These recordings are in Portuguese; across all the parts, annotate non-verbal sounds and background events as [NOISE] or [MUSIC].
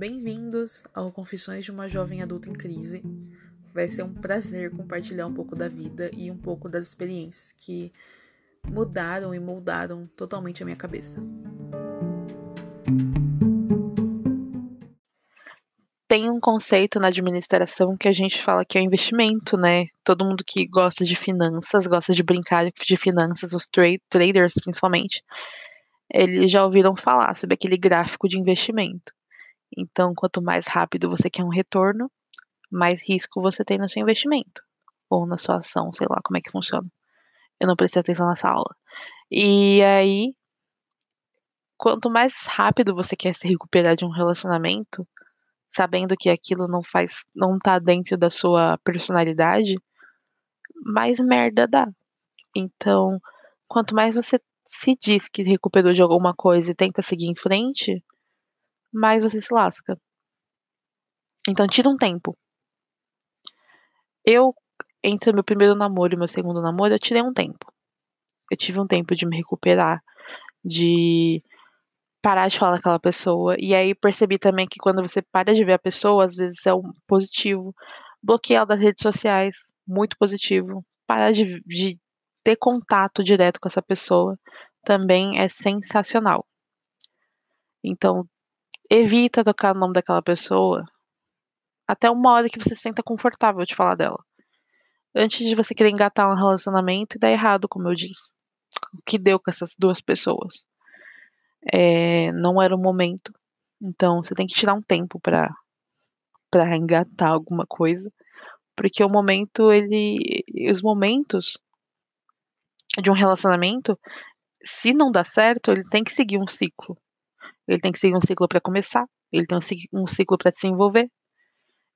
Bem-vindos ao Confissões de uma Jovem Adulta em Crise. Vai ser um prazer compartilhar um pouco da vida e um pouco das experiências que mudaram e moldaram totalmente a minha cabeça. Tem um conceito na administração que a gente fala que é investimento, né? Todo mundo que gosta de finanças, gosta de brincar de finanças, os tra traders principalmente, eles já ouviram falar sobre aquele gráfico de investimento. Então, quanto mais rápido você quer um retorno, mais risco você tem no seu investimento ou na sua ação, sei lá como é que funciona. Eu não prestei atenção nessa aula. E aí, quanto mais rápido você quer se recuperar de um relacionamento, sabendo que aquilo não faz, não tá dentro da sua personalidade, mais merda dá. Então, quanto mais você se diz que recuperou de alguma coisa e tenta seguir em frente, mais você se lasca. Então tira um tempo. Eu, entre meu primeiro namoro e meu segundo namoro, eu tirei um tempo. Eu tive um tempo de me recuperar, de parar de falar com aquela pessoa. E aí percebi também que quando você para de ver a pessoa, às vezes é um positivo. Bloquear das redes sociais, muito positivo. Parar de, de ter contato direto com essa pessoa também é sensacional. Então, evita tocar no nome daquela pessoa até uma hora que você se sinta confortável de falar dela. Antes de você querer engatar um relacionamento e dar errado, como eu disse. O que deu com essas duas pessoas? É, não era o momento. Então você tem que tirar um tempo para para engatar alguma coisa, porque o momento ele os momentos de um relacionamento, se não dá certo, ele tem que seguir um ciclo. Ele tem que seguir um ciclo para começar, ele tem um ciclo para desenvolver.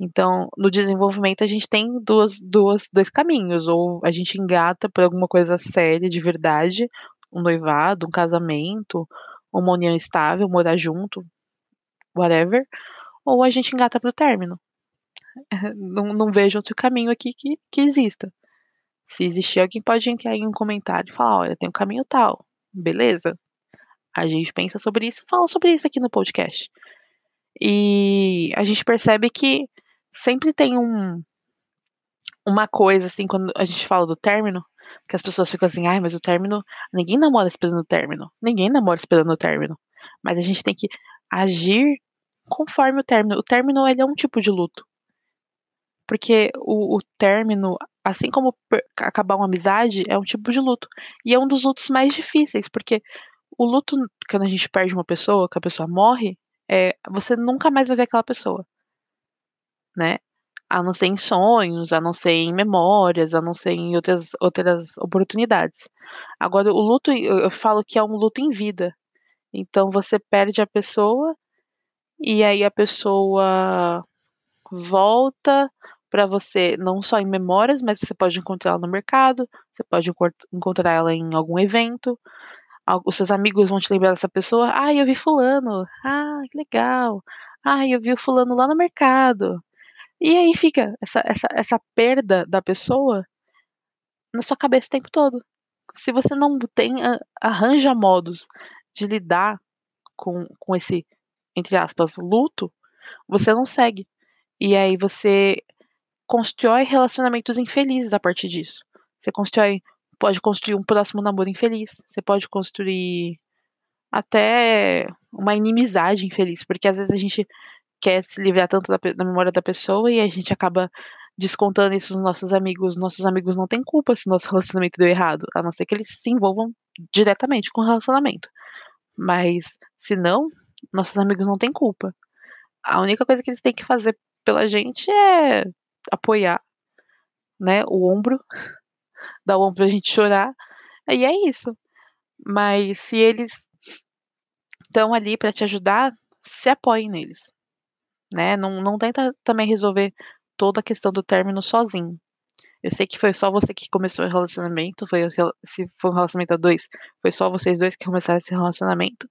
Então, no desenvolvimento a gente tem duas, duas, dois caminhos, ou a gente engata por alguma coisa séria, de verdade, um noivado, um casamento, uma união estável, morar junto, whatever, ou a gente engata pro término. [LAUGHS] Não, não vejo outro caminho aqui que, que exista. Se existir, alguém pode entrar em um comentário e falar, olha, tem um caminho tal, beleza? A gente pensa sobre isso, fala sobre isso aqui no podcast. E a gente percebe que sempre tem um uma coisa assim quando a gente fala do término, que as pessoas ficam assim, ai, mas o término, ninguém namora esperando o término. Ninguém namora esperando o término. Mas a gente tem que agir conforme o término. O término ele é um tipo de luto. Porque o, o término, assim como acabar uma amizade, é um tipo de luto. E é um dos lutos mais difíceis, porque o luto, quando a gente perde uma pessoa, que a pessoa morre, é, você nunca mais vai ver aquela pessoa. Né? A não ser em sonhos, a não ser em memórias, a não ser em outras, outras oportunidades. Agora, o luto, eu falo que é um luto em vida. Então, você perde a pessoa e aí a pessoa volta para você, não só em memórias, mas você pode encontrar ela no mercado, você pode encontrar ela em algum evento, os seus amigos vão te lembrar dessa pessoa. Ah, eu vi fulano. Ah, que legal. Ah, eu vi o fulano lá no mercado. E aí fica essa, essa, essa perda da pessoa na sua cabeça o tempo todo. Se você não tem, arranja modos de lidar com, com esse, entre aspas, luto, você não segue. E aí você constrói relacionamentos infelizes a partir disso. Você constrói pode construir um próximo namoro infeliz. Você pode construir até uma inimizade infeliz, porque às vezes a gente quer se livrar tanto da, da, memória da pessoa e a gente acaba descontando isso nos nossos amigos. Nossos amigos não têm culpa se nosso relacionamento deu errado, a não ser que eles se envolvam diretamente com o relacionamento. Mas se não, nossos amigos não têm culpa. A única coisa que eles têm que fazer pela gente é apoiar, né, o ombro dar o ombro pra gente chorar. E é isso. Mas se eles estão ali para te ajudar, se apoie neles. Né? Não, não tenta também resolver toda a questão do término sozinho. Eu sei que foi só você que começou o relacionamento, foi, se foi um relacionamento a dois, foi só vocês dois que começaram esse relacionamento.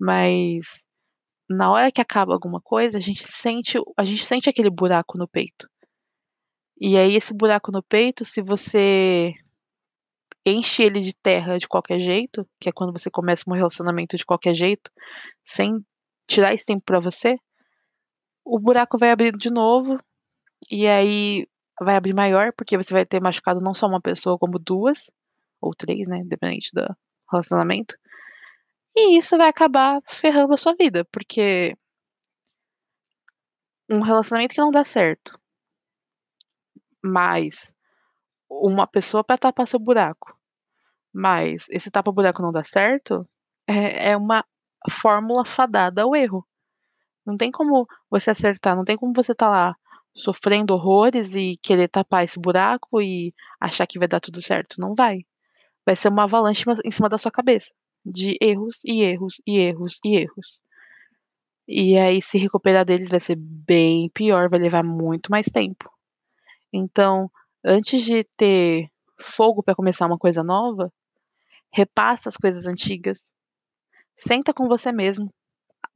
Mas na hora que acaba alguma coisa, a gente sente, a gente sente aquele buraco no peito. E aí esse buraco no peito, se você enche ele de terra de qualquer jeito, que é quando você começa um relacionamento de qualquer jeito, sem tirar esse tempo para você, o buraco vai abrir de novo, e aí vai abrir maior, porque você vai ter machucado não só uma pessoa, como duas, ou três, né? Dependente do relacionamento. E isso vai acabar ferrando a sua vida, porque um relacionamento que não dá certo, mas uma pessoa para tapar seu buraco, mas esse tapa-buraco não dá certo, é, é uma fórmula fadada ao erro. Não tem como você acertar, não tem como você estar tá lá sofrendo horrores e querer tapar esse buraco e achar que vai dar tudo certo. Não vai. Vai ser uma avalanche em cima da sua cabeça de erros e erros e erros e erros. E aí, se recuperar deles vai ser bem pior, vai levar muito mais tempo. Então, antes de ter fogo para começar uma coisa nova, repassa as coisas antigas, senta com você mesmo.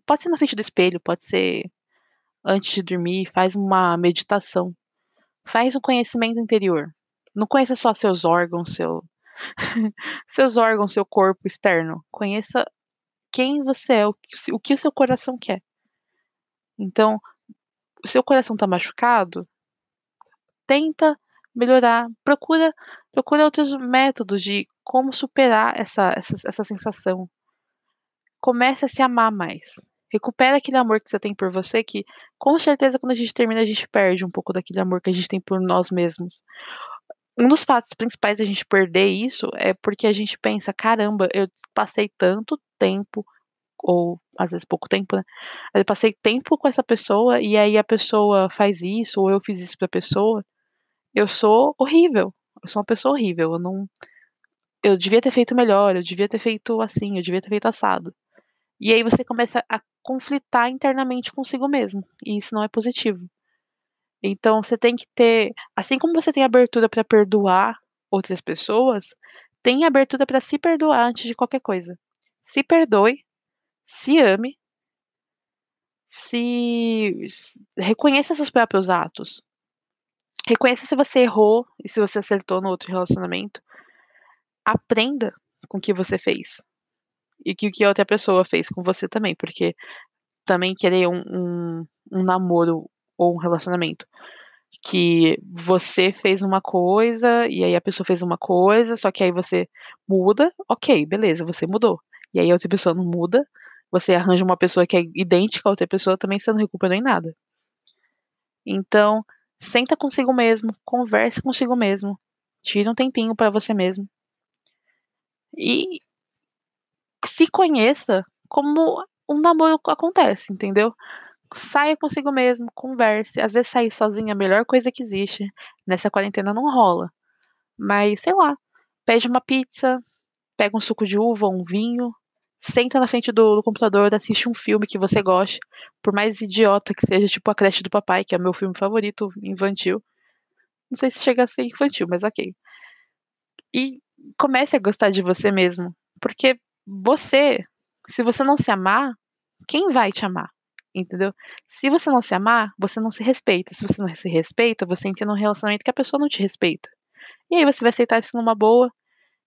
Pode ser na frente do espelho, pode ser antes de dormir, faz uma meditação. Faz um conhecimento interior. Não conheça só seus órgãos, seu, [LAUGHS] seus órgãos, seu corpo externo. Conheça quem você é, o que o, seu coração quer. Então, o seu coração está machucado, tenta melhorar, procura, procura outros métodos de como superar essa, essa, essa sensação. Comece a se amar mais. Recupera aquele amor que você tem por você, que com certeza quando a gente termina, a gente perde um pouco daquele amor que a gente tem por nós mesmos um dos fatos principais da gente perder isso é porque a gente pensa, caramba, eu passei tanto tempo, ou às vezes pouco tempo, né? Eu passei tempo com essa pessoa e aí a pessoa faz isso, ou eu fiz isso pra pessoa. Eu sou horrível. Eu sou uma pessoa horrível. Eu não. Eu devia ter feito melhor, eu devia ter feito assim, eu devia ter feito assado. E aí você começa a conflitar internamente consigo mesmo. E isso não é positivo. Então você tem que ter, assim como você tem abertura para perdoar outras pessoas, tem abertura para se perdoar antes de qualquer coisa. Se perdoe, se ame, se reconheça seus próprios atos. Reconheça se você errou e se você acertou no outro relacionamento. Aprenda com o que você fez. E o que a outra pessoa fez com você também, porque também querer um, um, um namoro ou um relacionamento que você fez uma coisa e aí a pessoa fez uma coisa, só que aí você muda, ok, beleza, você mudou. E aí a outra pessoa não muda, você arranja uma pessoa que é idêntica a outra pessoa, também você não recuperou em nada. Então, senta consigo mesmo, converse consigo mesmo, tira um tempinho para você mesmo. E se conheça como um namoro acontece, entendeu? saia consigo mesmo, converse. Às vezes sair sozinha é a melhor coisa que existe. Nessa quarentena não rola. Mas, sei lá, pede uma pizza, pega um suco de uva, um vinho, senta na frente do, do, computador, assiste um filme que você goste, por mais idiota que seja, tipo A Creche do Papai, que é meu filme favorito infantil. Não sei se chega a ser infantil, mas ok. E comece a gostar de você mesmo, porque você, se você não se amar, quem vai te amar? entendeu? Se você não se amar, você não se respeita. Se você não se respeita, você entra num relacionamento que a pessoa não te respeita. E aí você vai aceitar isso numa boa,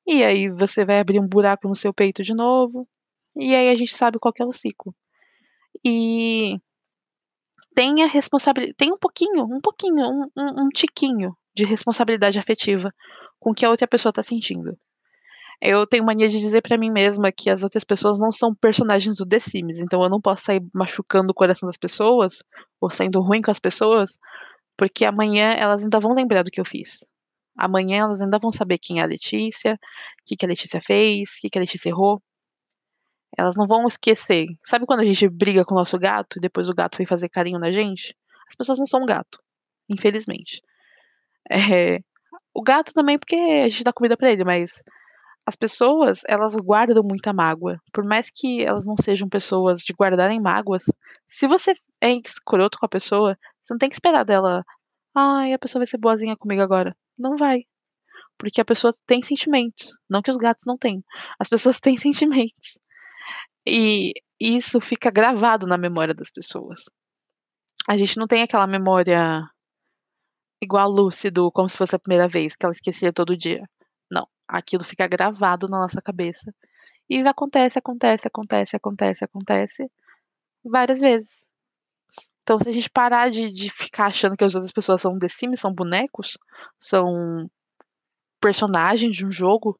e aí você vai abrir um buraco no seu peito de novo, e aí a gente sabe qual é o ciclo. E tenha responsabilidade, tem um pouquinho, um pouquinho, um, um, um tiquinho de responsabilidade afetiva com o que a outra pessoa está sentindo. Eu tenho mania de dizer para mim mesma que as outras pessoas não são personagens do The Sims, então eu não posso sair machucando o coração das pessoas ou sendo ruim com as pessoas, porque amanhã elas ainda vão lembrar do que eu fiz. Amanhã elas ainda vão saber quem é a Letícia, o que, que a Letícia fez, o que, que a Letícia errou. Elas não vão esquecer. Sabe quando a gente briga com o nosso gato e depois o gato vem fazer carinho na gente? As pessoas não são gato, infelizmente. [LAUGHS] É, o gato também, porque a gente dá comida para ele, mas as pessoas, elas guardam muita mágoa. Por mais que elas não sejam pessoas de guardarem mágoas, se você é escroto com a pessoa, você não tem que esperar dela, ai, a pessoa vai ser boazinha comigo agora. Não vai. Porque a pessoa tem sentimentos. Não que os gatos não tenham. As pessoas têm [LAUGHS] sentimentos. E isso fica gravado na memória das pessoas. A gente não tem aquela memória igual lúcido, como se fosse a primeira vez, que ela esquecia todo dia. Não aquilo fica gravado na nossa cabeça. E acontece, acontece, acontece, acontece, acontece várias vezes. Então, se a gente parar de, de ficar achando que as outras pessoas são The são bonecos, são personagens de um jogo,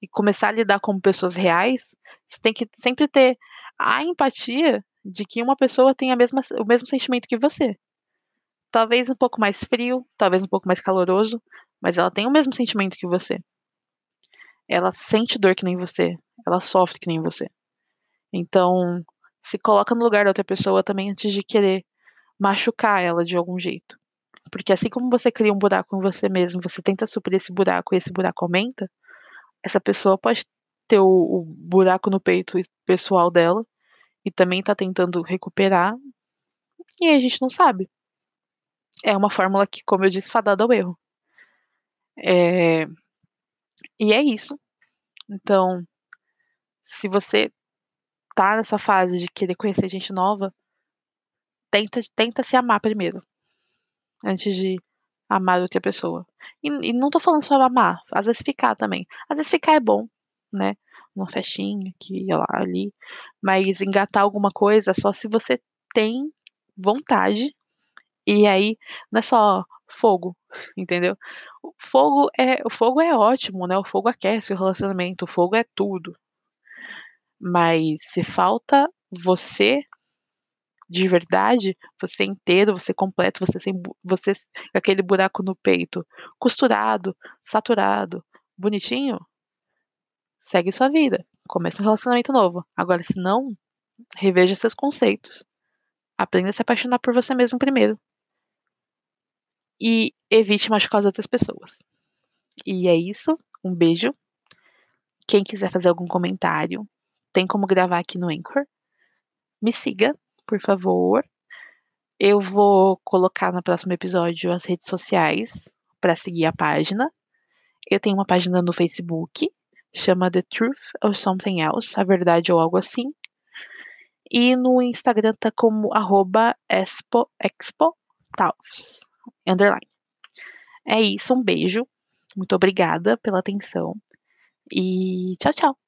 e começar a lidar como pessoas reais, você tem que sempre ter a empatia de que uma pessoa tem a mesma, o mesmo sentimento que você. Talvez um pouco mais frio, talvez um pouco mais caloroso, mas ela tem o mesmo sentimento que você. Ela sente dor que nem você, ela sofre que nem você. Então, se coloca no lugar da outra pessoa também antes de querer machucar ela de algum jeito. Porque assim como você cria um buraco em você mesmo, você tenta suprir esse buraco e esse buraco aumenta, essa pessoa pode ter o, o buraco no peito pessoal dela e também tá tentando recuperar e a gente não sabe. É uma fórmula que, como eu disse, fadada ao erro. É... E é isso. Então, se você tá nessa fase de querer conhecer gente nova, tenta, tenta se amar primeiro. Antes de amar outra pessoa. E, e não tô falando só amar, às vezes ficar também. Às vezes ficar é bom, né? Uma festinha aqui, lá, ali. Mas engatar alguma coisa só se você tem vontade. E aí, não é só fogo, entendeu? O fogo é, o fogo é ótimo, né? O fogo aquece o relacionamento, o fogo é tudo. Mas se falta você de verdade, você inteiro, você completo, você sem você aquele buraco no peito, costurado, saturado, bonitinho, segue sua vida, começa um relacionamento novo. Agora, se não, reveja seus conceitos. Aprenda a se apaixonar por você mesmo primeiro. E evite machucar as outras pessoas. E é isso. Um beijo. Quem quiser fazer algum comentário, tem como gravar aqui no Anchor. Me siga, por favor. Eu vou colocar no próximo episódio as redes sociais para seguir a página. Eu tenho uma página no Facebook, chama The Truth or Something Else, a verdade ou algo assim. E no Instagram tá como arroba expo, expo underline. É isso, um beijo. Muito obrigada pela atenção. E tchau, tchau.